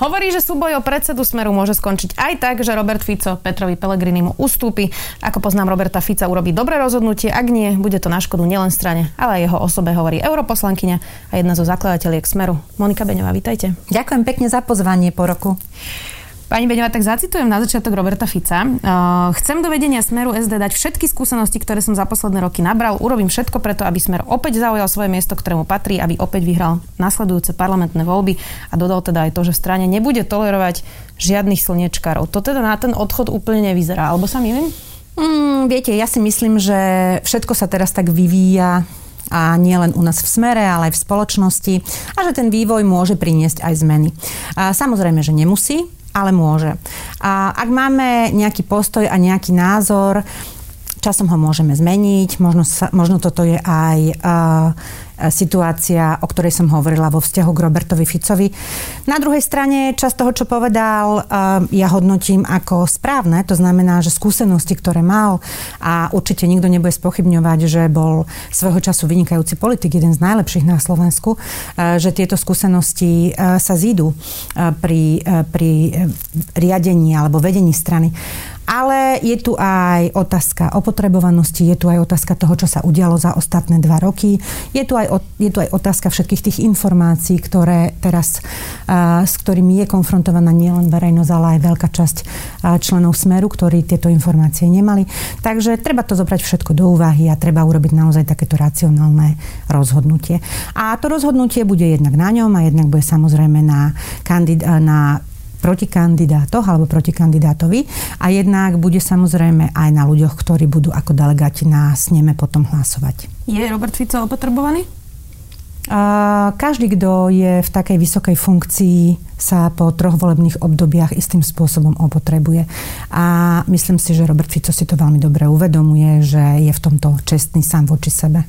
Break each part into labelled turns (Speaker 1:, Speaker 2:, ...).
Speaker 1: Hovorí, že súboj o predsedu Smeru môže skončiť aj tak, že Robert Fico Petrovi Pellegrini mu ustúpi. Ako poznám Roberta Fica, urobí dobré rozhodnutie, ak nie, bude to na škodu nielen strane, ale aj jeho osobe, hovorí europoslankyňa a jedna zo zakladateľiek Smeru. Monika Beňová, vítajte.
Speaker 2: Ďakujem pekne za pozvanie po roku.
Speaker 1: Pani Beňová, tak zacitujem na začiatok Roberta Fica. Uh, chcem do vedenia Smeru SD dať všetky skúsenosti, ktoré som za posledné roky nabral. Urobím všetko preto, aby Smer opäť zaujal svoje miesto, ktorému patrí, aby opäť vyhral nasledujúce parlamentné voľby a dodal teda aj to, že v strane nebude tolerovať žiadnych slniečkárov. To teda na ten odchod úplne nevyzerá, alebo sa milím?
Speaker 2: Mm, viete, ja si myslím, že všetko sa teraz tak vyvíja a nie len u nás v smere, ale aj v spoločnosti a že ten vývoj môže priniesť aj zmeny. A samozrejme, že nemusí, ale môže. A ak máme nejaký postoj a nejaký názor, časom ho môžeme zmeniť, možno, sa, možno toto je aj uh, situácia, o ktorej som hovorila vo vzťahu k Robertovi Ficovi. Na druhej strane, časť toho, čo povedal, ja hodnotím ako správne. To znamená, že skúsenosti, ktoré mal a určite nikto nebude spochybňovať, že bol svojho času vynikajúci politik, jeden z najlepších na Slovensku, že tieto skúsenosti sa zídu pri, pri riadení alebo vedení strany. Ale je tu aj otázka opotrebovanosti, je tu aj otázka toho, čo sa udialo za ostatné dva roky. Je tu aj, je tu aj otázka všetkých tých informácií, ktoré teraz, s ktorými je konfrontovaná nielen verejnosť, ale aj veľká časť členov Smeru, ktorí tieto informácie nemali. Takže treba to zobrať všetko do úvahy a treba urobiť naozaj takéto racionálne rozhodnutie. A to rozhodnutie bude jednak na ňom a jednak bude samozrejme na, kandid- na protikandidátoch alebo protikandidátovi a jednak bude samozrejme aj na ľuďoch, ktorí budú ako delegáti na sneme potom hlasovať.
Speaker 1: Je Robert Fico opotrebovaný?
Speaker 2: Každý, kto je v takej vysokej funkcii, sa po troch volebných obdobiach istým spôsobom opotrebuje. A myslím si, že Robert Fico si to veľmi dobre uvedomuje, že je v tomto čestný sám voči sebe.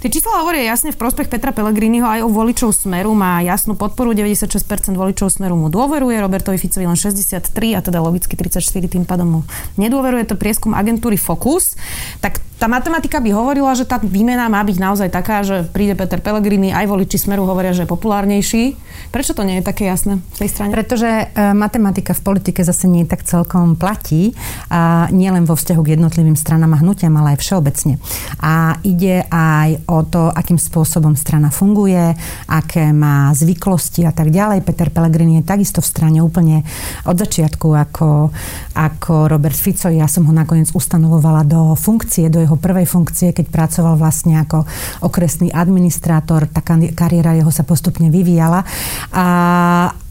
Speaker 1: Tie čísla hovoria jasne v prospech Petra Pellegriniho aj o voličov Smeru. Má jasnú podporu, 96% voličov Smeru mu dôveruje, Robertovi Ficovi len 63 a teda logicky 34 tým pádom mu nedôveruje. To prieskum agentúry Focus. Tak tá matematika by hovorila, že tá výmena má byť naozaj taká, že príde Peter Pellegrini, aj voliči Smeru hovoria, že je populárnejší. Prečo to nie je také jasné v tej strane?
Speaker 2: Pretože e, matematika v politike zase nie tak celkom platí. A nie len vo vzťahu k jednotlivým stranám a hnutiam, ale aj všeobecne. A ide aj aj o to, akým spôsobom strana funguje, aké má zvyklosti a tak ďalej. Peter Pellegrini je takisto v strane úplne od začiatku ako, ako Robert Fico. Ja som ho nakoniec ustanovovala do funkcie, do jeho prvej funkcie, keď pracoval vlastne ako okresný administrátor. Tá kariéra jeho sa postupne vyvíjala. A,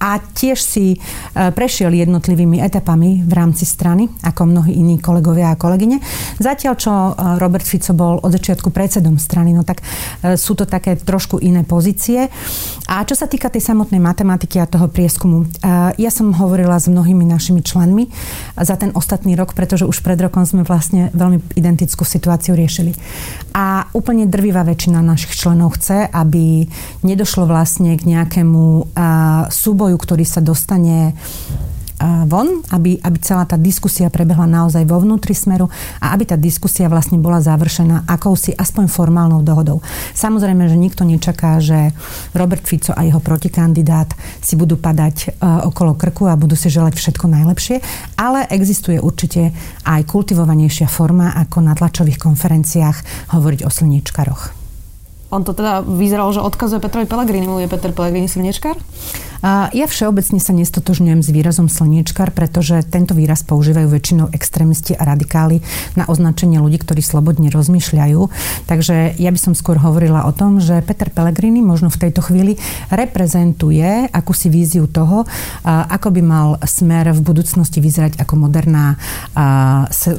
Speaker 2: a tiež si e, prešiel jednotlivými etapami v rámci strany, ako mnohí iní kolegovia a kolegyne. Zatiaľ, čo e, Robert Fico bol od začiatku predsedom strany, no tak e, sú to také trošku iné pozície. A čo sa týka tej samotnej matematiky a toho prieskumu, ja som hovorila s mnohými našimi členmi za ten ostatný rok, pretože už pred rokom sme vlastne veľmi identickú situáciu riešili. A úplne drvivá väčšina našich členov chce, aby nedošlo vlastne k nejakému e, súboju, ktorý sa dostane von, aby, aby celá tá diskusia prebehla naozaj vo vnútri smeru a aby tá diskusia vlastne bola završená akousi aspoň formálnou dohodou. Samozrejme, že nikto nečaká, že Robert Fico a jeho protikandidát si budú padať e, okolo krku a budú si želať všetko najlepšie, ale existuje určite aj kultivovanejšia forma, ako na tlačových konferenciách hovoriť o slniečkaroch.
Speaker 1: On to teda vyzeralo, že odkazuje Petrovi Pellegrini. Je Peter Pellegrini slniečkar?
Speaker 2: Ja všeobecne sa nestotožňujem s výrazom slniečkar, pretože tento výraz používajú väčšinou extrémisti a radikáli na označenie ľudí, ktorí slobodne rozmýšľajú. Takže ja by som skôr hovorila o tom, že Peter Pellegrini možno v tejto chvíli reprezentuje akúsi víziu toho, ako by mal smer v budúcnosti vyzerať ako moderná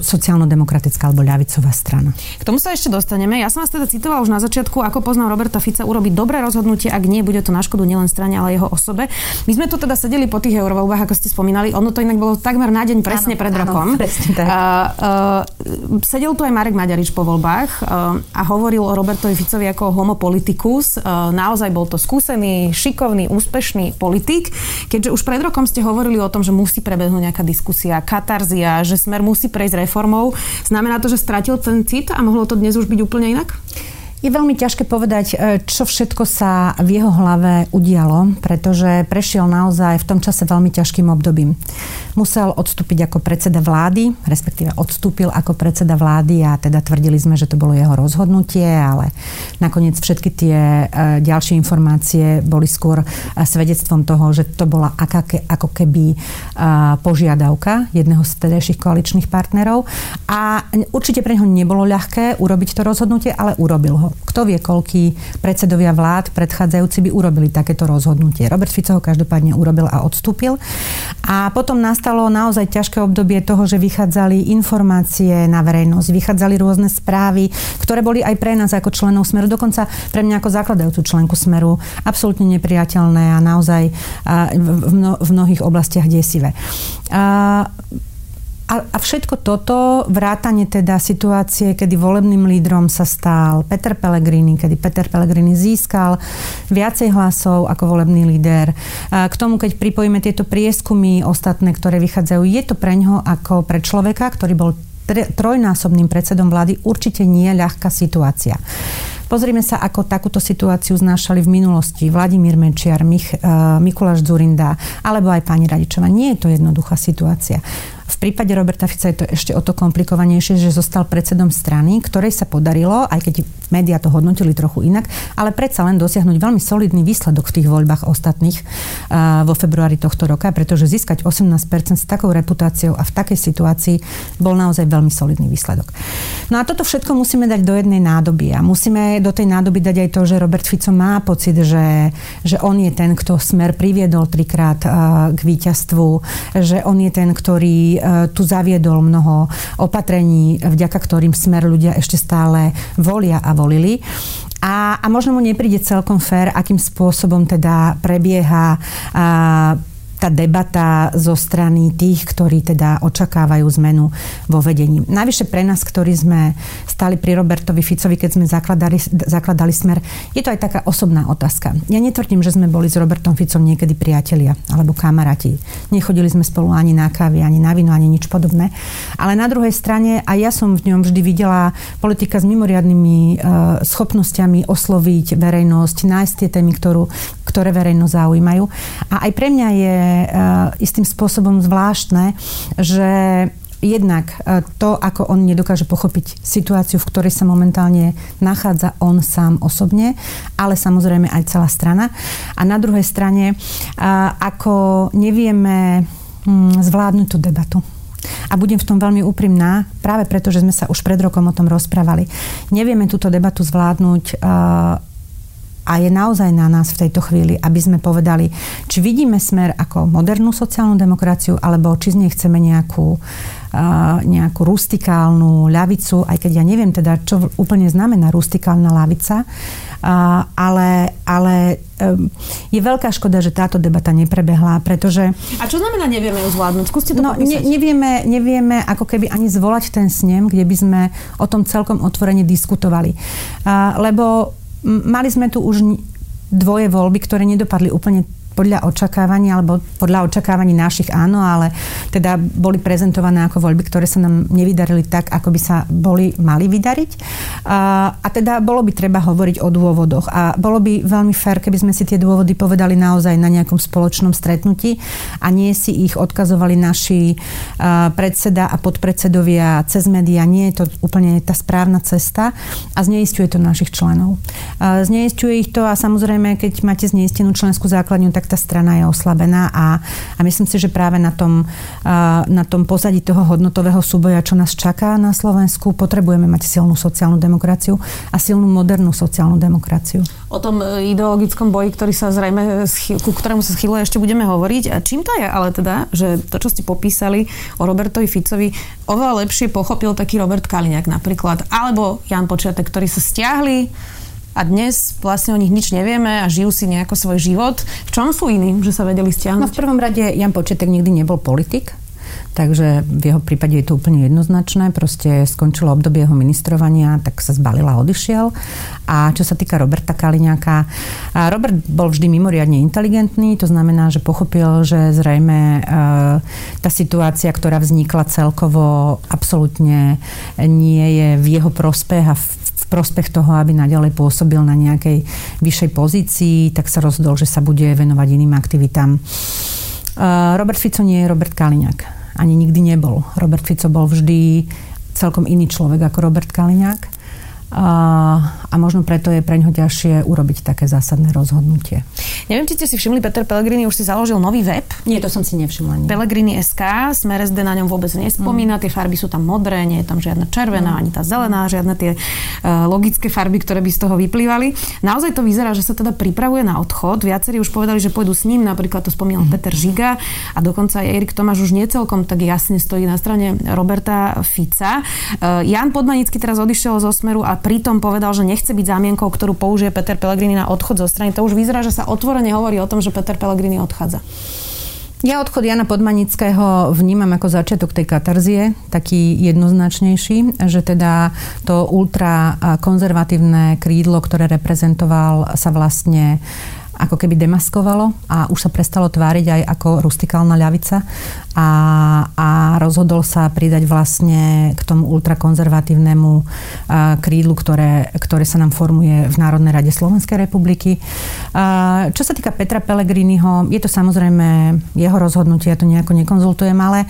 Speaker 2: sociálno-demokratická alebo ľavicová strana.
Speaker 1: K tomu sa ešte dostaneme. Ja som vás teda citoval už na začiatku, ako poznám Roberta Fica, urobiť dobré rozhodnutie, ak nie, bude to na škodu nielen strane, ale jeho osobe. Dobre. My sme tu teda sedeli po tých eurovoľbách, ako ste spomínali. Ono to inak bolo takmer na deň presne áno, pred rokom. Áno, presne tak. Uh, uh, sedel tu aj Marek Maďarič po voľbách uh, a hovoril o Robertovi Ficovi ako homopolitikus. Uh, naozaj bol to skúsený, šikovný, úspešný politik. Keďže už pred rokom ste hovorili o tom, že musí prebehnúť nejaká diskusia, katarzia, že smer musí prejsť reformou, znamená to, že stratil ten cit a mohlo to dnes už byť úplne inak?
Speaker 2: Je veľmi ťažké povedať, e, čo všetko sa v jeho hlave udialo, pretože prešiel naozaj v tom čase veľmi ťažkým obdobím. Musel odstúpiť ako predseda vlády, respektíve odstúpil ako predseda vlády a teda tvrdili sme, že to bolo jeho rozhodnutie, ale nakoniec všetky tie e, ďalšie informácie boli skôr e, svedectvom toho, že to bola aká, ako keby požiadavka jedného z vtedajších koaličných partnerov a určite pre neho nebolo ľahké urobiť to rozhodnutie, ale urobil ho. Kto vie, koľký predsedovia vlád predchádzajúci by urobili takéto rozhodnutie. Robert Fico ho každopádne urobil a odstúpil. A potom nastalo naozaj ťažké obdobie toho, že vychádzali informácie na verejnosť, vychádzali rôzne správy, ktoré boli aj pre nás ako členov Smeru, dokonca pre mňa ako zakladajúcu členku Smeru, absolútne nepriateľné a naozaj v mnohých oblastiach desivé. A, a všetko toto, vrátanie teda situácie, kedy volebným lídrom sa stal Peter Pellegrini, kedy Peter Pellegrini získal viacej hlasov ako volebný líder. A k tomu, keď pripojíme tieto prieskumy ostatné, ktoré vychádzajú, je to pre ňoho ako pre človeka, ktorý bol trojnásobným predsedom vlády, určite nie ľahká situácia. Pozrime sa, ako takúto situáciu znášali v minulosti Vladimír Mečiar, Mich, uh, Mikuláš Zurinda alebo aj pani Radičova. Nie je to jednoduchá situácia. V prípade Roberta Fica je to ešte o to komplikovanejšie, že zostal predsedom strany, ktorej sa podarilo, aj keď médiá to hodnotili trochu inak, ale predsa len dosiahnuť veľmi solidný výsledok v tých voľbách ostatných uh, vo februári tohto roka, pretože získať 18% s takou reputáciou a v takej situácii bol naozaj veľmi solidný výsledok. No a toto všetko musíme dať do jednej nádoby a musíme do tej nádoby dať aj to, že Robert Fico má pocit, že, že on je ten, kto smer priviedol trikrát uh, k víťazstvu, že on je ten, ktorý E, tu zaviedol mnoho opatrení, vďaka ktorým smer ľudia ešte stále volia a volili. A, a možno mu nepríde celkom fér, akým spôsobom teda prebieha a, tá debata zo strany tých, ktorí teda očakávajú zmenu vo vedení. Najvyššie pre nás, ktorí sme stali pri Robertovi Ficovi, keď sme zakladali, zakladali smer, je to aj taká osobná otázka. Ja netvrdím, že sme boli s Robertom Ficom niekedy priatelia alebo kamaráti. Nechodili sme spolu ani na kávy, ani na víno, ani nič podobné. Ale na druhej strane aj ja som v ňom vždy videla politika s mimoriadnými e, schopnosťami osloviť verejnosť, nájsť tie témy, ktorú, ktoré verejnosť zaujímajú. A aj pre mňa je istým spôsobom zvláštne, že jednak uh, to, ako on nedokáže pochopiť situáciu, v ktorej sa momentálne nachádza on sám osobne, ale samozrejme aj celá strana. A na druhej strane, uh, ako nevieme um, zvládnuť tú debatu. A budem v tom veľmi úprimná, práve preto, že sme sa už pred rokom o tom rozprávali. Nevieme túto debatu zvládnuť a je naozaj na nás v tejto chvíli, aby sme povedali, či vidíme smer ako modernú sociálnu demokraciu, alebo či z nej chceme nejakú, uh, nejakú rustikálnu ľavicu, aj keď ja neviem teda, čo úplne znamená rustikálna ľavica, uh, ale, ale um, je veľká škoda, že táto debata neprebehla, pretože...
Speaker 1: A čo znamená nevieme ju zvládnuť? Skúste to
Speaker 2: no, ne, nevieme, nevieme ako keby ani zvolať ten snem, kde by sme o tom celkom otvorene diskutovali. Uh, lebo mali sme tu už dvoje voľby, ktoré nedopadli úplne podľa očakávania, alebo podľa očakávaní našich áno, ale teda boli prezentované ako voľby, ktoré sa nám nevydarili tak, ako by sa boli mali vydariť. A, a teda bolo by treba hovoriť o dôvodoch. A bolo by veľmi fér, keby sme si tie dôvody povedali naozaj na nejakom spoločnom stretnutí a nie si ich odkazovali naši predseda a podpredsedovia cez médiá. Nie je to úplne tá správna cesta a zneistuje to našich členov. Zneistuje ich to a samozrejme, keď máte zneistenú členskú základňu, tak tá strana je oslabená a, a myslím si, že práve na tom, na tom pozadí toho hodnotového súboja, čo nás čaká na Slovensku, potrebujeme mať silnú sociálnu demokraciu a silnú modernú sociálnu demokraciu.
Speaker 1: O tom e, ideologickom boji, ktorý sa zrejme, ku ktorému sa schyluje, ešte budeme hovoriť. A čím to je ale teda, že to, čo ste popísali o Robertovi Ficovi, oveľa lepšie pochopil taký Robert Kaliňák napríklad, alebo Jan Počiatek, ktorí sa stiahli a dnes vlastne o nich nič nevieme a žijú si nejako svoj život. V čom sú iní, že sa vedeli stiahnuť?
Speaker 2: No v prvom rade Jan Početek nikdy nebol politik, Takže v jeho prípade je to úplne jednoznačné. Proste skončilo obdobie jeho ministrovania, tak sa zbalila a odišiel. A čo sa týka Roberta Kaliňáka, Robert bol vždy mimoriadne inteligentný, to znamená, že pochopil, že zrejme e, tá situácia, ktorá vznikla celkovo, absolútne nie je v jeho prospech a prospech toho, aby naďalej pôsobil na nejakej vyššej pozícii, tak sa rozhodol, že sa bude venovať iným aktivitám. E, Robert Fico nie je Robert Kaliňák ani nikdy nebol. Robert Fico bol vždy celkom iný človek ako Robert Kaliňák. A, možno preto je pre ňo ťažšie urobiť také zásadné rozhodnutie.
Speaker 1: Neviem, či ste si všimli, Peter Pellegrini už si založil nový web.
Speaker 2: Nie, to som si nevšimla. Nie.
Speaker 1: Pellegrini SK, Smer SD na ňom vôbec nespomína, mm. tie farby sú tam modré, nie je tam žiadna červená, mm. ani tá zelená, žiadne tie uh, logické farby, ktoré by z toho vyplývali. Naozaj to vyzerá, že sa teda pripravuje na odchod. Viacerí už povedali, že pôjdu s ním, napríklad to spomínal mm. Peter Žiga a dokonca aj Erik Tomáš už nie celkom tak jasne stojí na strane Roberta Fica. Uh, Jan Podmanický teraz odišiel zo Smeru a pritom povedal, že nechce byť zámienkou, ktorú použije Peter Pellegrini na odchod zo strany. To už vyzerá, že sa otvorene hovorí o tom, že Peter Pellegrini odchádza.
Speaker 2: Ja odchod Jana Podmanického vnímam ako začiatok tej katarzie, taký jednoznačnejší, že teda to ultra konzervatívne krídlo, ktoré reprezentoval, sa vlastne ako keby demaskovalo a už sa prestalo tváriť aj ako rustikálna ľavica a, a rozhodol sa pridať vlastne k tomu ultrakonzervatívnemu krídlu, ktoré, ktoré sa nám formuje v Národnej rade Slovenskej republiky. Čo sa týka Petra Pellegriniho, je to samozrejme jeho rozhodnutie, ja to nejako nekonzultujem, ale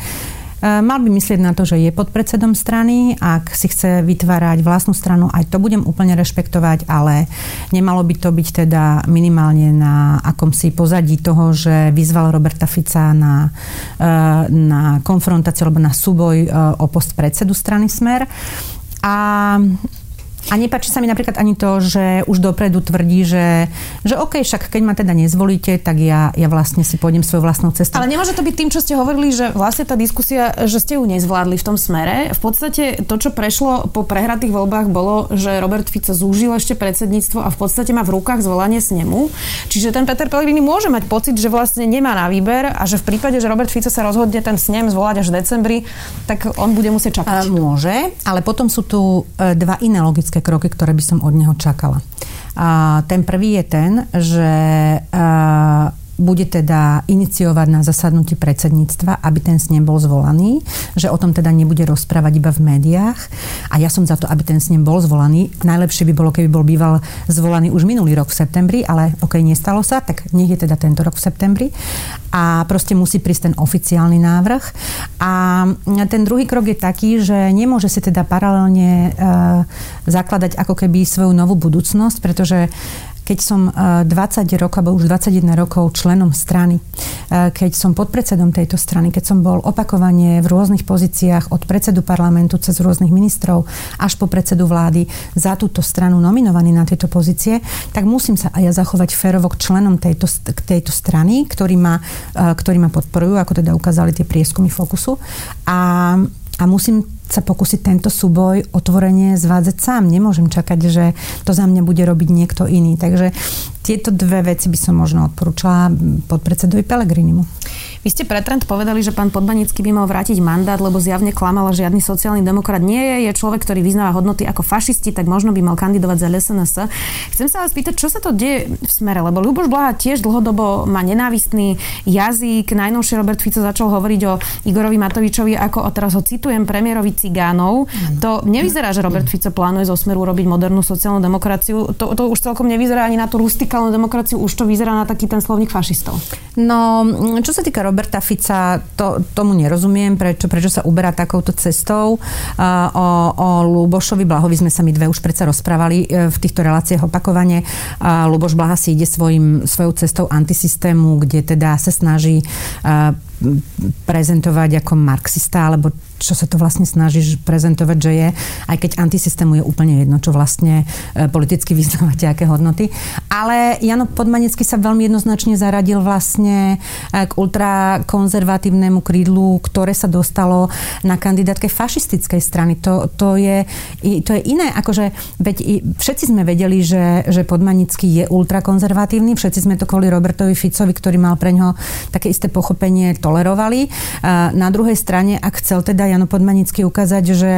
Speaker 2: mal by myslieť na to, že je pod predsedom strany, ak si chce vytvárať vlastnú stranu, aj to budem úplne rešpektovať, ale nemalo by to byť teda minimálne na akomsi pozadí toho, že vyzval Roberta Fica na, e, na konfrontáciu alebo na súboj e, o post predsedu strany Smer. A a nepáči sa mi napríklad ani to, že už dopredu tvrdí, že, že OK, však keď ma teda nezvolíte, tak ja, ja vlastne si pôjdem svojou vlastnou cestou.
Speaker 1: Ale nemôže to byť tým, čo ste hovorili, že vlastne tá diskusia, že ste ju nezvládli v tom smere. V podstate to, čo prešlo po prehratých voľbách, bolo, že Robert Fico zúžil ešte predsedníctvo a v podstate má v rukách zvolanie snemu. Čiže ten Peter Pellegrini môže mať pocit, že vlastne nemá na výber a že v prípade, že Robert Fico sa rozhodne ten snem zvolať až v decembri, tak on bude musieť čakať.
Speaker 2: Môže, ale potom sú tu e, dva iné logické praktické kroky, ktoré by som od neho čakala. A ten prvý je ten, že bude teda iniciovať na zasadnutí predsedníctva, aby ten snem bol zvolaný, že o tom teda nebude rozprávať iba v médiách. A ja som za to, aby ten snem bol zvolaný. Najlepšie by bolo, keby bol býval zvolaný už minulý rok v septembri, ale ok, nestalo sa, tak nech je teda tento rok v septembri. A proste musí prísť ten oficiálny návrh. A ten druhý krok je taký, že nemôže si teda paralelne uh, zakladať ako keby svoju novú budúcnosť, pretože keď som 20 e, rokov, alebo už 21 rokov členom strany, e, keď som podpredsedom tejto strany, keď som bol opakovane v rôznych pozíciách od predsedu parlamentu cez rôznych ministrov až po predsedu vlády za túto stranu nominovaný na tieto pozície, tak musím sa aj ja zachovať férovo k členom tejto, tejto strany, ktorí ma, e, ktorí ma podporujú, ako teda ukázali tie prieskumy Fokusu. A, a musím sa pokúsiť tento súboj otvorene zvádzať sám. Nemôžem čakať, že to za mňa bude robiť niekto iný. Takže tieto dve veci by som možno odporúčala podpredsedovi Pelegrinimu.
Speaker 1: Vy ste pre trend povedali, že pán Podmanický by mal vrátiť mandát, lebo zjavne klamal, že žiadny sociálny demokrat nie je. Je človek, ktorý vyznáva hodnoty ako fašisti, tak možno by mal kandidovať za SNS. Chcem sa vás pýtať, čo sa to deje v smere, lebo Ľuboš Blaha tiež dlhodobo má nenávistný jazyk. Najnovšie Robert Fico začal hovoriť o Igorovi Matovičovi ako, o teraz ho citujem, premiérovi cigánov. To nevyzerá, že Robert Fico plánuje zo smeru robiť modernú sociálnu demokraciu. To, to už celkom nevyzerá ani na tú rustikálnu demokraciu, už to vyzerá na taký ten slovník fašistov.
Speaker 2: No, čo sa týka Roberta Fica, to, tomu nerozumiem, prečo, prečo sa uberá takouto cestou. O, o Lubošovi Blahovi sme sa my dve už predsa rozprávali e, v týchto reláciách opakovane. Luboš Blaha si ide svojim, svojou cestou antisystému, kde teda sa snaží prezentovať ako marxista, alebo čo sa to vlastne snažíš prezentovať, že je, aj keď antisystému je úplne jedno, čo vlastne e, politicky vyznávate, aké hodnoty. Ale Jano Podmanecký sa veľmi jednoznačne zaradil vlastne e, k ultrakonzervatívnemu krídlu, ktoré sa dostalo na kandidátke fašistickej strany. To, to, je, to je iné, akože veď všetci sme vedeli, že, že Podmanický je ultrakonzervatívny, všetci sme to kvôli Robertovi Ficovi, ktorý mal pre ňo také isté pochopenie, tolerovali. Na druhej strane, ak chcel teda Jano Podmanický ukázať, že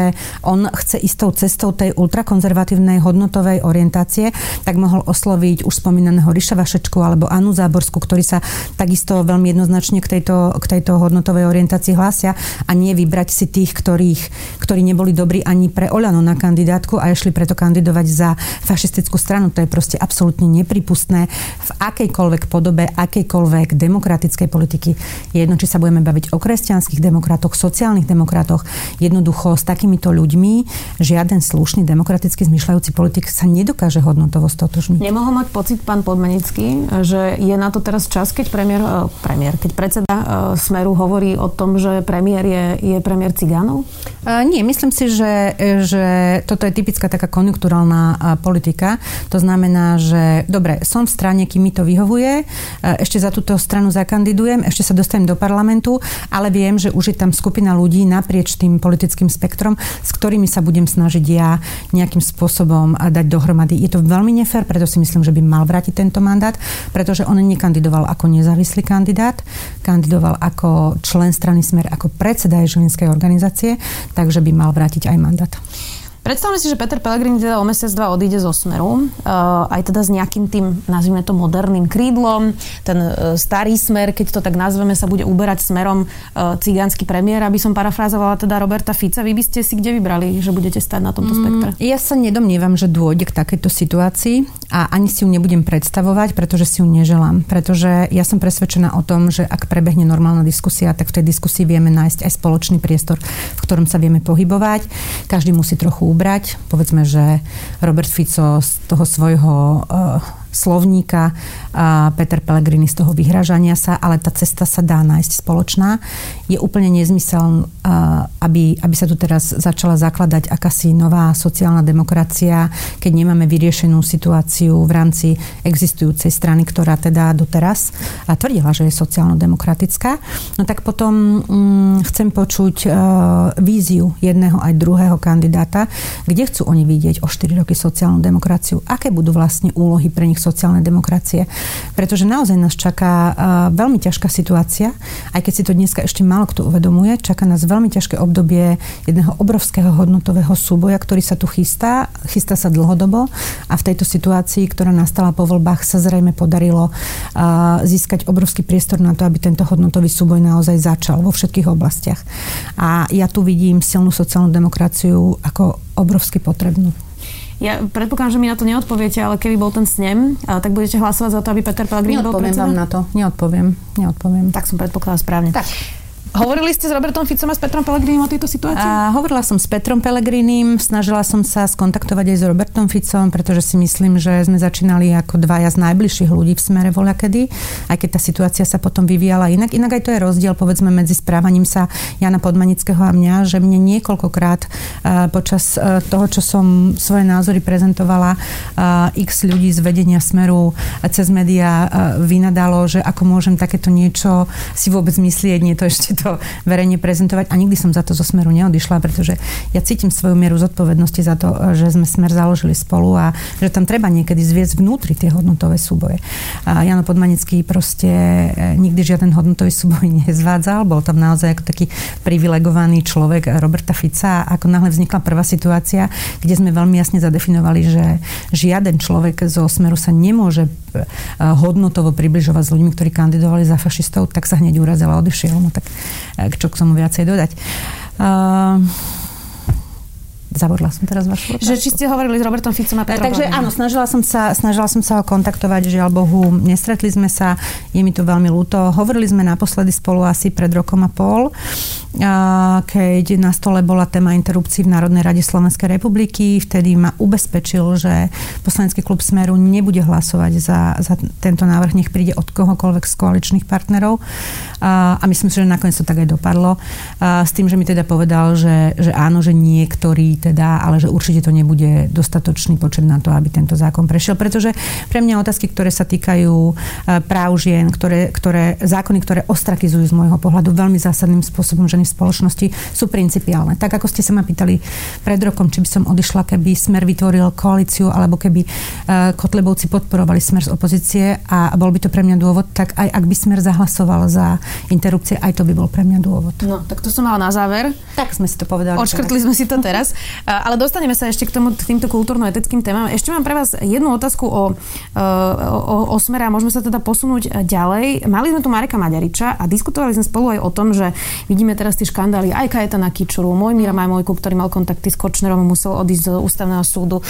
Speaker 2: on chce istou cestou tej ultrakonzervatívnej hodnotovej orientácie, tak mohol osloviť už spomínaného Ríša Vašečku alebo Anu Záborskú, ktorí sa takisto veľmi jednoznačne k tejto, k tejto hodnotovej orientácii hlásia a nie vybrať si tých, ktorých, ktorí neboli dobrí ani pre Oľano na kandidátku a išli preto kandidovať za fašistickú stranu. To je proste absolútne nepripustné v akejkoľvek podobe, akejkoľvek demokratickej politiky. Je jedno, či sa budeme baviť o kresťanských demokratoch, sociálnych demokratoch, demokratoch. Jednoducho s takýmito ľuďmi žiaden slušný demokraticky zmyšľajúci politik sa nedokáže hodnotovo stotožniť.
Speaker 1: Nemohol mať pocit pán Podmanický, že je na to teraz čas, keď premiér, e, premiér keď predseda e, Smeru hovorí o tom, že premiér je, je premiér cigánov?
Speaker 2: Uh, nie, myslím si, že, že toto je typická taká konjunkturálna politika. To znamená, že dobre, som v strane, kým mi to vyhovuje, ešte za túto stranu zakandidujem, ešte sa dostanem do parlamentu, ale viem, že už je tam skupina ľudí naprieč tým politickým spektrom, s ktorými sa budem snažiť ja nejakým spôsobom dať dohromady. Je to veľmi nefér, preto si myslím, že by mal vrátiť tento mandát, pretože on nekandidoval ako nezávislý kandidát, kandidoval ako člen strany Smer, ako predseda ženskej organizácie, takže by mal vrátiť aj mandát.
Speaker 1: Predstavme si, že Peter Pellegrini teda o mesiac, dva odíde zo Smeru, uh, aj teda s nejakým tým, nazvime to moderným krídlom. Ten uh, starý smer, keď to tak nazveme, sa bude uberať smerom uh, cigánsky premiér, aby som parafrázovala teda Roberta Fica. Vy by ste si kde vybrali, že budete stať na tomto mm, spektre?
Speaker 2: Ja sa nedomnievam, že dôjde k takejto situácii a ani si ju nebudem predstavovať, pretože si ju neželám. Pretože ja som presvedčená o tom, že ak prebehne normálna diskusia, tak v tej diskusii vieme nájsť aj spoločný priestor, v ktorom sa vieme pohybovať. Každý musí trochu ubrať. Povedzme, že Robert Fico z toho svojho uh, slovníka a Peter Pellegrini z toho vyhražania sa, ale tá cesta sa dá nájsť spoločná. Je úplne nezmysel, aby, aby sa tu teraz začala zakladať akási nová sociálna demokracia, keď nemáme vyriešenú situáciu v rámci existujúcej strany, ktorá teda doteraz tvrdila, že je sociálno-demokratická. No tak potom hm, chcem počuť uh, víziu jedného aj druhého kandidáta, kde chcú oni vidieť o 4 roky sociálnu demokraciu, aké budú vlastne úlohy pre nich sociálnej demokracie. Pretože naozaj nás čaká veľmi ťažká situácia, aj keď si to dneska ešte málo kto uvedomuje, čaká nás veľmi ťažké obdobie jedného obrovského hodnotového súboja, ktorý sa tu chystá, chystá sa dlhodobo a v tejto situácii, ktorá nastala po voľbách, sa zrejme podarilo získať obrovský priestor na to, aby tento hodnotový súboj naozaj začal vo všetkých oblastiach. A ja tu vidím silnú sociálnu demokraciu ako obrovsky potrebnú.
Speaker 1: Ja predpokladám, že mi na to neodpoviete, ale keby bol ten snem, tak budete hlasovať za to, aby Peter Pellegrini bol predseda?
Speaker 2: vám na to. Neodpoviem. Neodpoviem.
Speaker 1: Tak som predpokladala správne.
Speaker 2: Tak.
Speaker 1: Hovorili ste s Robertom Ficom a s Petrom Pelegrinim o tejto situácii? A,
Speaker 2: hovorila som s Petrom Pelegrinim, snažila som sa skontaktovať aj s Robertom Ficom, pretože si myslím, že sme začínali ako dvaja z najbližších ľudí v smere voľa kedy, aj keď tá situácia sa potom vyvíjala inak. Inak aj to je rozdiel, povedzme, medzi správaním sa Jana Podmanického a mňa, že mne niekoľkokrát uh, počas uh, toho, čo som svoje názory prezentovala, uh, x ľudí z vedenia smeru cez médiá vynadalo, že ako môžem takéto niečo si vôbec myslieť, nie to ešte to verejne prezentovať a nikdy som za to zo Smeru neodišla, pretože ja cítim svoju mieru zodpovednosti za to, že sme Smer založili spolu a že tam treba niekedy zviesť vnútri tie hodnotové súboje. A Jano Podmanický proste e, nikdy žiaden hodnotový súboj nezvádzal, bol tam naozaj ako taký privilegovaný človek Roberta Fica ako náhle vznikla prvá situácia, kde sme veľmi jasne zadefinovali, že žiaden človek zo Smeru sa nemôže e, hodnotovo približovať s ľuďmi, ktorí kandidovali za fašistov, tak sa hneď urazil a odišiel. No tak čo k tomu viacej dodať. Uh, Zabudla som teraz vašu
Speaker 1: otázku. Že či ste hovorili s Robertom Ficom a Petrom
Speaker 2: Takže áno, snažila som, sa, snažila som sa ho kontaktovať, žiaľ Bohu, nestretli sme sa, je mi to veľmi ľúto. Hovorili sme naposledy spolu asi pred rokom a pol. Keď na stole bola téma interrupcií v Národnej rade Slovenskej republiky. Vtedy ma ubezpečil, že poslanecký klub Smeru nebude hlasovať za, za tento návrh, nech príde od kohokoľvek z koaličných partnerov. A myslím si, že nakoniec to tak aj dopadlo. S tým, že mi teda povedal, že, že áno, že niektorí teda, ale že určite to nebude dostatočný počet na to, aby tento zákon prešiel. Pretože pre mňa otázky, ktoré sa týkajú práv žien, ktoré, ktoré, zákony, ktoré ostrakizujú z môjho pohľadu veľmi zásadným spôsobom ženy spoločnosti, sú principiálne. Tak ako ste sa ma pýtali pred rokom, či by som odišla, keby Smer vytvoril koalíciu, alebo keby Kotlebovci podporovali Smer z opozície a bol by to pre mňa dôvod, tak aj ak by Smer zahlasoval za interrupcie, aj to by bol pre mňa dôvod.
Speaker 1: No, tak to som mala na záver.
Speaker 2: Tak sme si to povedali.
Speaker 1: Odškrtli sme si to teraz. Ale dostaneme sa ešte k, tomu, k týmto kultúrno-etickým témam. Ešte mám pre vás jednu otázku o, o, o smere a môžeme sa teda posunúť ďalej. Mali sme tu Mareka Maďariča a diskutovali sme spolu aj o tom, že vidíme teraz tie škandály aj Kajetana Kičuru, môj Mira Majmojku, ktorý mal kontakty s Kočnerom, musel odísť z ústavného súdu.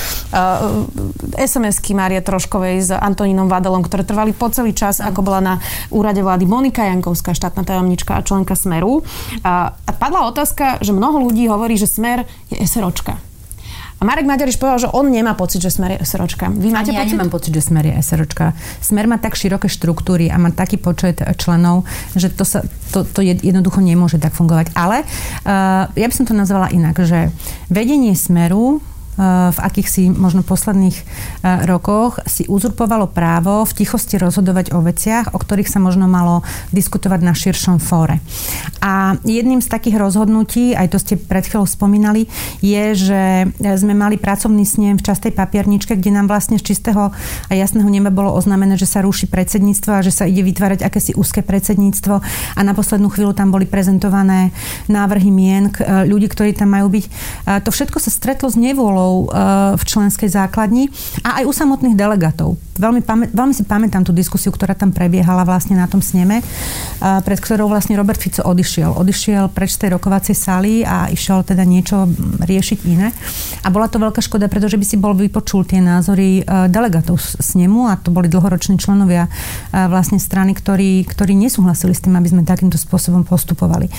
Speaker 1: SMS-ky Márie Troškovej s Antonínom Vadelom, ktoré trvali po celý čas, ako bola na úrade vlády Monika Jankovská, štátna tajomnička a členka Smeru. A, a padla otázka, že mnoho ľudí hovorí, že Smer je SROčka. A Marek Maďariš povedal, že on nemá pocit, že Smer je SROčka.
Speaker 2: Vy máte Ani pocit? ja nemám pocit, že Smer je SROčka. Smer má tak široké štruktúry a má taký počet členov, že to, sa, to, to jednoducho nemôže tak fungovať. Ale uh, ja by som to nazvala inak, že vedenie Smeru v akýchsi možno posledných eh, rokoch si uzurpovalo právo v tichosti rozhodovať o veciach, o ktorých sa možno malo diskutovať na širšom fóre. A jedným z takých rozhodnutí, aj to ste pred chvíľou spomínali, je, že sme mali pracovný snem v častej papierničke, kde nám vlastne z čistého a jasného neba bolo oznámené, že sa ruší predsedníctvo a že sa ide vytvárať akési úzke predsedníctvo a na poslednú chvíľu tam boli prezentované návrhy mien eh, ľudí, ktorí tam majú byť. To všetko sa stretlo s nevolou kolegov eh, v členskej základni a aj u samotných delegátov. Veľmi, pamä, veľmi si pamätám tú diskusiu, ktorá tam prebiehala vlastne na tom sneme, eh, pred ktorou vlastne Robert Fico odišiel. Odišiel preč z tej rokovacej sály a išiel teda niečo riešiť iné. A bola to veľká škoda, pretože by si bol vypočul tie názory eh, delegátov snemu a to boli dlhoroční členovia vlastne strany, ktorí, ktorí nesúhlasili s tým, aby sme takýmto spôsobom postupovali.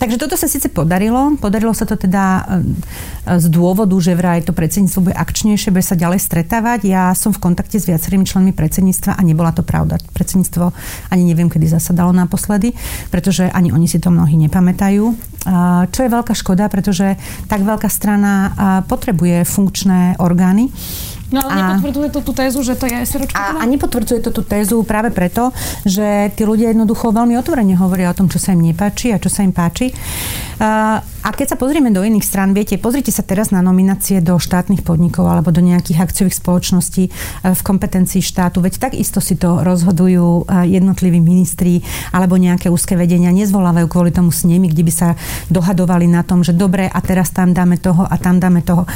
Speaker 2: Takže toto sa síce podarilo. Podarilo sa to teda e, z dôvodu, že vraj to predsedníctvo bude akčnejšie, bude sa ďalej stretávať. Ja som v kontakte s viacerými členmi predsedníctva a nebola to pravda. Predsedníctvo ani neviem, kedy zasadalo naposledy, pretože ani oni si to mnohí nepamätajú. Čo je veľká škoda, pretože tak veľká strana potrebuje funkčné orgány
Speaker 1: No ale a, nepotvrdzuje to tú tézu, že to je SROčko?
Speaker 2: A, a nepotvrdzuje to tú tézu práve preto, že tí ľudia jednoducho veľmi otvorene hovoria o tom, čo sa im nepáči a čo sa im páči. A keď sa pozrieme do iných strán, viete, pozrite sa teraz na nominácie do štátnych podnikov alebo do nejakých akciových spoločností e, v kompetencii štátu, veď takisto si to rozhodujú e, jednotliví ministri alebo nejaké úzke vedenia, nezvolávajú kvôli tomu s nimi, kde by sa dohadovali na tom, že dobre, a teraz tam dáme toho a tam dáme toho.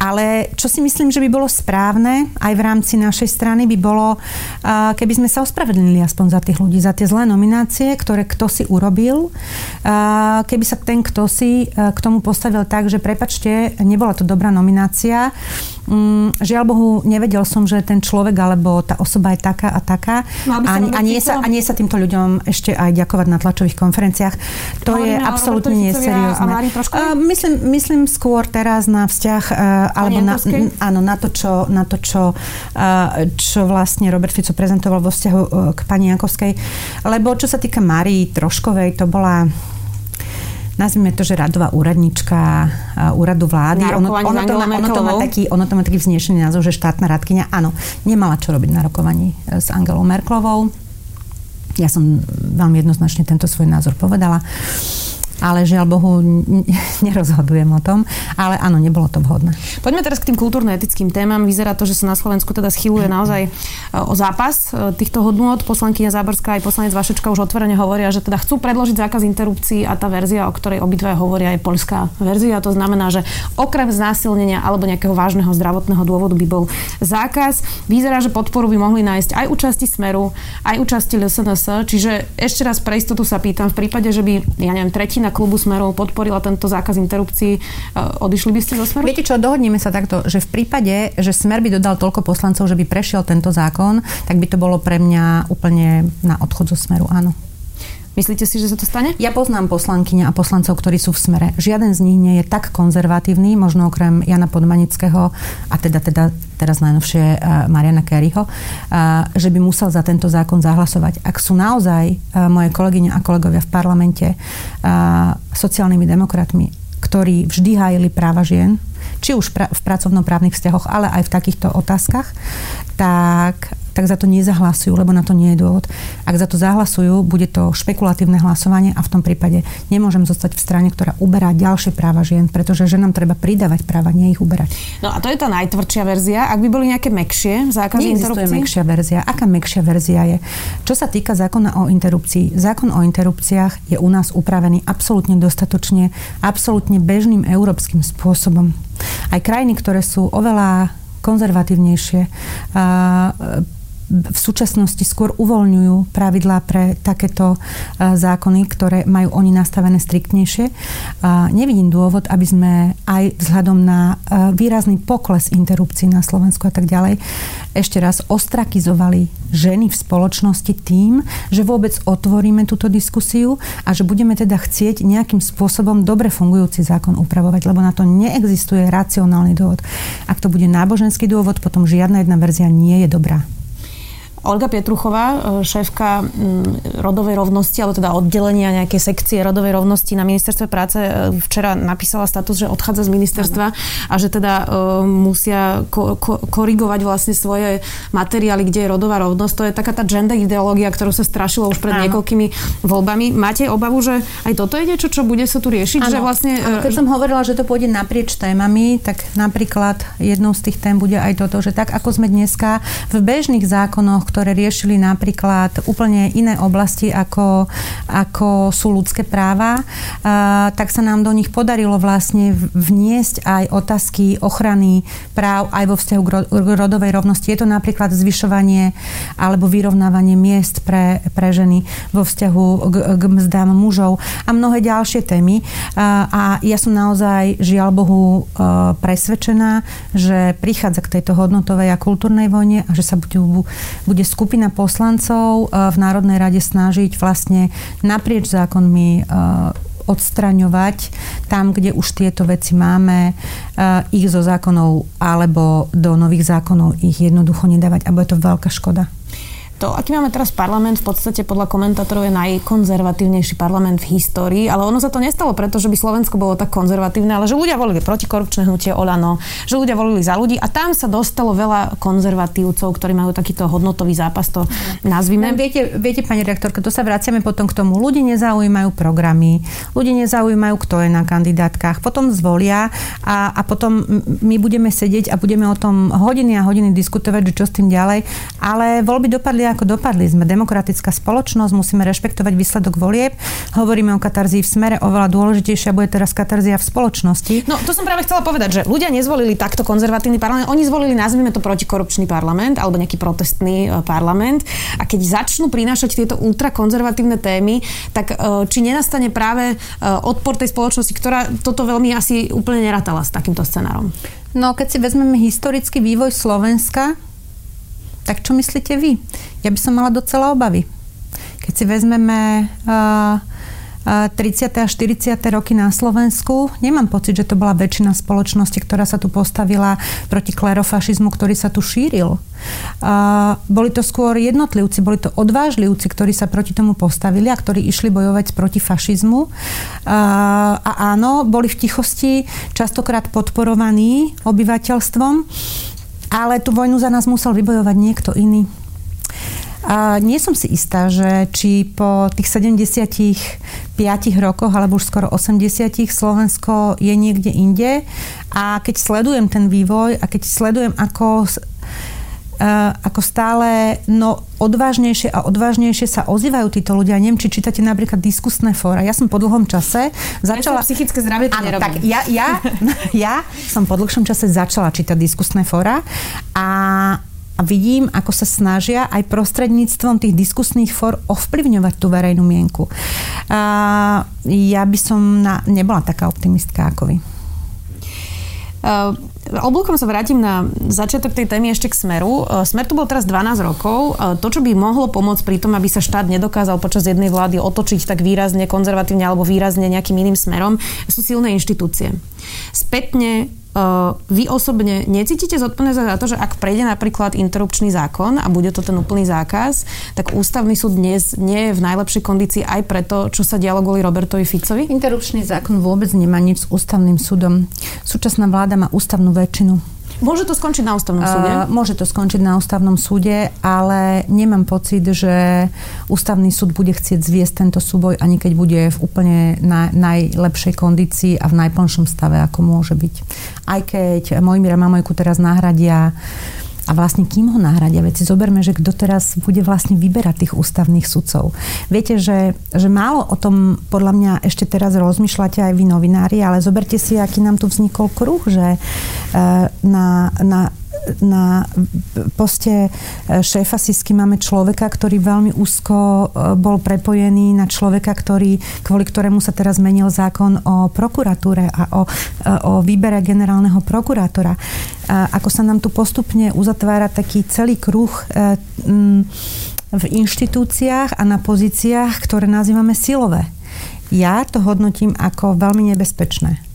Speaker 2: Ale čo si myslím, že by bolo správne aj v rámci našej strany, by bolo, keby sme sa ospravedlnili aspoň za tých ľudí, za tie zlé nominácie, ktoré kto si urobil. Keby sa ten kto si k tomu postavil tak, že prepačte, nebola to dobrá nominácia, Mm, žiaľ Bohu, nevedel som, že ten človek alebo tá osoba je taká a taká. No, a, a, nie sa, a nie sa týmto ľuďom ešte aj ďakovať na tlačových konferenciách. To Hovoríme je absolútne neseriózne. myslím, myslím skôr teraz na vzťah, uh, alebo na, áno, na to, čo, na to čo, čo vlastne Robert Fico prezentoval vo vzťahu k pani Jankovskej. Lebo čo sa týka Marii Troškovej, to bola nazvime to, že radová úradnička úradu vlády. Ono, ono, to má, ono, to má taký, ono to má taký vznešený názov, že štátna radkyňa, áno, nemala čo robiť na rokovaní e, s Angelou Merklovou. Ja som veľmi jednoznačne tento svoj názor povedala ale žiaľ Bohu nerozhodujem o tom, ale áno, nebolo to vhodné.
Speaker 1: Poďme teraz k tým kultúrno-etickým témam. Vyzerá to, že sa na Slovensku teda schyluje naozaj e, o zápas e, týchto hodnôt. Poslankyňa Záborská aj poslanec Vašečka už otvorene hovoria, že teda chcú predložiť zákaz interrupcií a tá verzia, o ktorej obidve hovoria, je poľská verzia. To znamená, že okrem znásilnenia alebo nejakého vážneho zdravotného dôvodu by bol zákaz. Vyzerá, že podporu by mohli nájsť aj účasti Smeru, aj účasti LSNS. Čiže ešte raz pre istotu sa pýtam, v prípade, že by, ja neviem, tretina klubu Smerov podporila tento zákaz interrupcií, e, odišli by ste zo Smeru?
Speaker 2: Viete čo, dohodneme sa takto, že v prípade, že Smer by dodal toľko poslancov, že by prešiel tento zákon, tak by to bolo pre mňa úplne na odchod zo Smeru, áno.
Speaker 1: Myslíte si, že sa to stane?
Speaker 2: Ja poznám poslankyne a poslancov, ktorí sú v smere. Žiaden z nich nie je tak konzervatívny, možno okrem Jana Podmanického a teda, teda teraz najnovšie uh, Mariana Kerryho, uh, že by musel za tento zákon zahlasovať. Ak sú naozaj uh, moje kolegyne a kolegovia v parlamente sociálnymi demokratmi, ktorí vždy hájili práva žien, či už v pracovnoprávnych vzťahoch, ale aj v takýchto otázkach, tak tak za to nezahlasujú, lebo na to nie je dôvod. Ak za to zahlasujú, bude to špekulatívne hlasovanie a v tom prípade nemôžem zostať v strane, ktorá uberá ďalšie práva žien, pretože ženám treba pridávať práva, nie ich uberať.
Speaker 1: No a to je tá najtvrdšia verzia. Ak by boli nejaké mekšie zákazy
Speaker 2: Neexistuje interrupcií? mekšia verzia. Aká mekšia verzia je? Čo sa týka zákona o interrupcii, zákon o interrupciách je u nás upravený absolútne dostatočne, absolútne bežným európskym spôsobom. Aj krajiny, ktoré sú oveľa konzervatívnejšie, v súčasnosti skôr uvoľňujú pravidlá pre takéto e, zákony, ktoré majú oni nastavené striktnejšie. Nevidím dôvod, aby sme aj vzhľadom na e, výrazný pokles interrupcií na Slovensku a tak ďalej ešte raz ostrakizovali ženy v spoločnosti tým, že vôbec otvoríme túto diskusiu a že budeme teda chcieť nejakým spôsobom dobre fungujúci zákon upravovať, lebo na to neexistuje racionálny dôvod. Ak to bude náboženský dôvod, potom žiadna jedna verzia nie je dobrá.
Speaker 1: Olga Pietruchová, e, šéfka rodovej rovnosti, alebo teda oddelenia nejaké sekcie rodovej rovnosti na ministerstve práce, e, včera napísala status, že odchádza z ministerstva a že teda uh, musia ko- ko- korigovať vlastne svoje materiály, kde je rodová rovnosť. To je taká tá gender ideológia, ktorú sa strašilo už pred Áno. niekoľkými voľbami. Máte obavu, že aj toto je niečo, čo bude sa tu riešiť? Že
Speaker 2: vlastne, Áno, keď som hovorila, že to pôjde naprieč témami, tak napríklad jednou z tých tém bude aj toto, že tak ako sme dneska v bežných zákonoch, ktoré riešili napríklad úplne iné oblasti, ako, ako sú ľudské práva, tak sa nám do nich podarilo vlastne vniesť aj otázky ochrany práv aj vo vzťahu k rodovej rovnosti. Je to napríklad zvyšovanie alebo vyrovnávanie miest pre, pre ženy vo vzťahu k, k mzdám mužov a mnohé ďalšie témy. A ja som naozaj, žiaľ Bohu, e, presvedčená, že prichádza k tejto hodnotovej a kultúrnej vojne a že sa bude, bude bude skupina poslancov e, v Národnej rade snažiť vlastne naprieč zákonmi e, odstraňovať tam, kde už tieto veci máme, e, ich zo zákonov alebo do nových zákonov ich jednoducho nedávať, alebo je to veľká škoda
Speaker 1: to, aký máme teraz parlament, v podstate podľa komentátorov je najkonzervatívnejší parlament v histórii, ale ono sa to nestalo preto, že by Slovensko bolo tak konzervatívne, ale že ľudia volili protikorupčné hnutie Olano, že ľudia volili za ľudí a tam sa dostalo veľa konzervatívcov, ktorí majú takýto hodnotový zápas, to nazvime.
Speaker 2: No, viete, viete, pani rektorka, to sa vraciame potom k tomu. Ľudí nezaujímajú programy, ľudí nezaujímajú, kto je na kandidátkach, potom zvolia a, a potom my budeme sedieť a budeme o tom hodiny a hodiny diskutovať, čo s tým ďalej, ale voľby dopadli ako dopadli. Sme demokratická spoločnosť, musíme rešpektovať výsledok volieb. Hovoríme o katarzii v smere, oveľa dôležitejšia bude teraz katarzia v spoločnosti.
Speaker 1: No to som práve chcela povedať, že ľudia nezvolili takto konzervatívny parlament, oni zvolili, nazvime to protikorupčný parlament alebo nejaký protestný e, parlament. A keď začnú prinášať tieto ultrakonzervatívne témy, tak e, či nenastane práve e, odpor tej spoločnosti, ktorá toto veľmi asi úplne nerátala s takýmto scenárom?
Speaker 2: No, keď si vezmeme historický vývoj Slovenska, tak čo myslíte vy? Ja by som mala docela obavy. Keď si vezmeme uh, 30. a 40. roky na Slovensku. Nemám pocit, že to bola väčšina spoločnosti, ktorá sa tu postavila proti klerofašizmu, ktorý sa tu šíril. Uh, boli to skôr jednotlivci, boli to odvážlivci, ktorí sa proti tomu postavili a ktorí išli bojovať proti fašizmu. Uh, a áno, boli v tichosti častokrát podporovaní obyvateľstvom ale tú vojnu za nás musel vybojovať niekto iný. A nie som si istá, že či po tých 75 rokoch, alebo už skoro 80 Slovensko je niekde inde. A keď sledujem ten vývoj a keď sledujem, ako ako stále no, odvážnejšie a odvážnejšie sa ozývajú títo ľudia. Neviem, či čítate napríklad diskusné fóra. Ja som po dlhom čase začala...
Speaker 1: Ja psychické zdravie to Áno,
Speaker 2: tak ja, ja, ja som po dlhšom čase začala čítať diskusné fóra a a vidím, ako sa snažia aj prostredníctvom tých diskusných for ovplyvňovať tú verejnú mienku. A ja by som na, nebola taká optimistka ako vy.
Speaker 1: Uh, oblúkom sa vrátim na začiatok tej témy ešte k Smeru. Uh, Smer tu bol teraz 12 rokov. Uh, to, čo by mohlo pomôcť pri tom, aby sa štát nedokázal počas jednej vlády otočiť tak výrazne konzervatívne alebo výrazne nejakým iným smerom, sú silné inštitúcie. Spätne vy osobne necítite zodpovednosť za to, že ak prejde napríklad interrupčný zákon a bude to ten úplný zákaz, tak ústavný súd dnes nie je v najlepšej kondícii aj preto, čo sa dialo kvôli Robertovi Ficovi?
Speaker 2: Interrupčný zákon vôbec nemá nič s ústavným súdom. Súčasná vláda má ústavnú väčšinu.
Speaker 1: Môže to skončiť na ústavnom súde? Uh,
Speaker 2: môže to skončiť na ústavnom súde, ale nemám pocit, že ústavný súd bude chcieť zviesť tento súboj, ani keď bude v úplne na, najlepšej kondícii a v najplnšom stave, ako môže byť. Aj keď Mojmíra Mamojku teraz nahradia a vlastne kým ho nahradia? Veď si zoberme, že kto teraz bude vlastne vyberať tých ústavných sudcov. Viete, že, že málo o tom podľa mňa ešte teraz rozmýšľate aj vy novinári, ale zoberte si, aký nám tu vznikol kruh, že eh, na, na na poste e, šéfa Sisky máme človeka, ktorý veľmi úzko e, bol prepojený na človeka, ktorý, kvôli ktorému sa teraz zmenil zákon o prokuratúre a o, e, o výbere generálneho prokurátora. Ako sa nám tu postupne uzatvára taký celý kruh v inštitúciách a na pozíciách, ktoré nazývame silové. Ja to hodnotím ako veľmi nebezpečné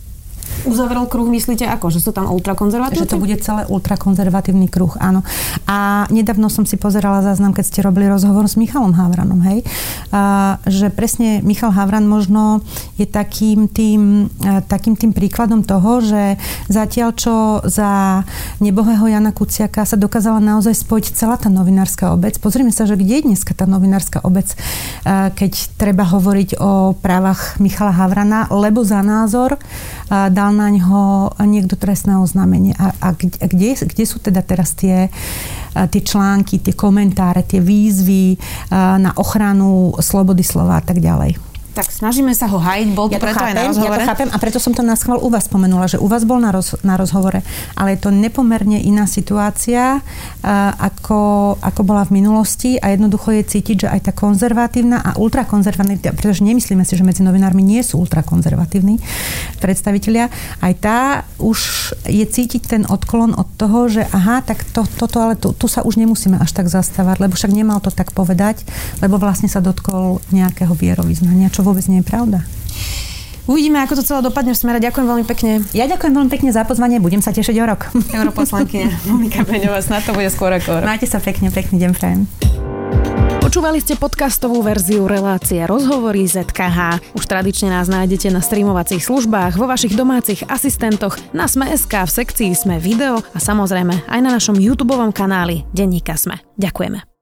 Speaker 1: uzavrel kruh, myslíte ako? Že sú tam ultrakonzervatívni?
Speaker 2: Že to bude celé ultrakonzervatívny kruh, áno. A nedávno som si pozerala záznam, keď ste robili rozhovor s Michalom Havranom, hej? A, že presne Michal Havran možno je takým tým, takým tým príkladom toho, že zatiaľ čo za nebohého Jana Kuciaka sa dokázala naozaj spojiť celá tá novinárska obec. Pozrime sa, že kde je dneska tá novinárska obec, keď treba hovoriť o právach Michala Havrana, lebo za názor dá dal na ňo niekto trestné oznámenie. A, a kde, kde sú teda teraz tie, tie články, tie komentáre, tie výzvy na ochranu slobody slova a tak ďalej?
Speaker 1: Tak snažíme sa ho hajiť, bol to ja preto chápem, aj na rozhovore.
Speaker 2: Ja to chápem a preto som to na schvál u vás spomenula, že u vás bol na, roz, na rozhovore, ale je to nepomerne iná situácia, uh, ako, ako bola v minulosti a jednoducho je cítiť, že aj tá konzervatívna a ultrakonzervatívna, pretože nemyslíme si, že medzi novinármi nie sú ultrakonzervatívni predstavitelia, aj tá už je cítiť ten odklon od toho, že aha, tak to, toto, ale tu, tu sa už nemusíme až tak zastávať, lebo však nemal to tak povedať, lebo vlastne sa dotkol nejakého vierovýznania, čo vôbec nie je pravda.
Speaker 1: Uvidíme, ako to celé dopadne v smere. Ďakujem veľmi pekne.
Speaker 2: Ja ďakujem veľmi pekne za pozvanie. Budem sa tešiť o rok.
Speaker 1: Europoslankyňa Monika Beňová, snad to bude skôr ako rok.
Speaker 2: Majte sa pekne, pekný deň prajem.
Speaker 1: Počúvali ste podcastovú verziu relácie Rozhovory ZKH. Už tradične nás nájdete na streamovacích službách, vo vašich domácich asistentoch, na Sme.sk, v sekcii Sme video a samozrejme aj na našom YouTube kanáli Denníka Sme. Ďakujeme.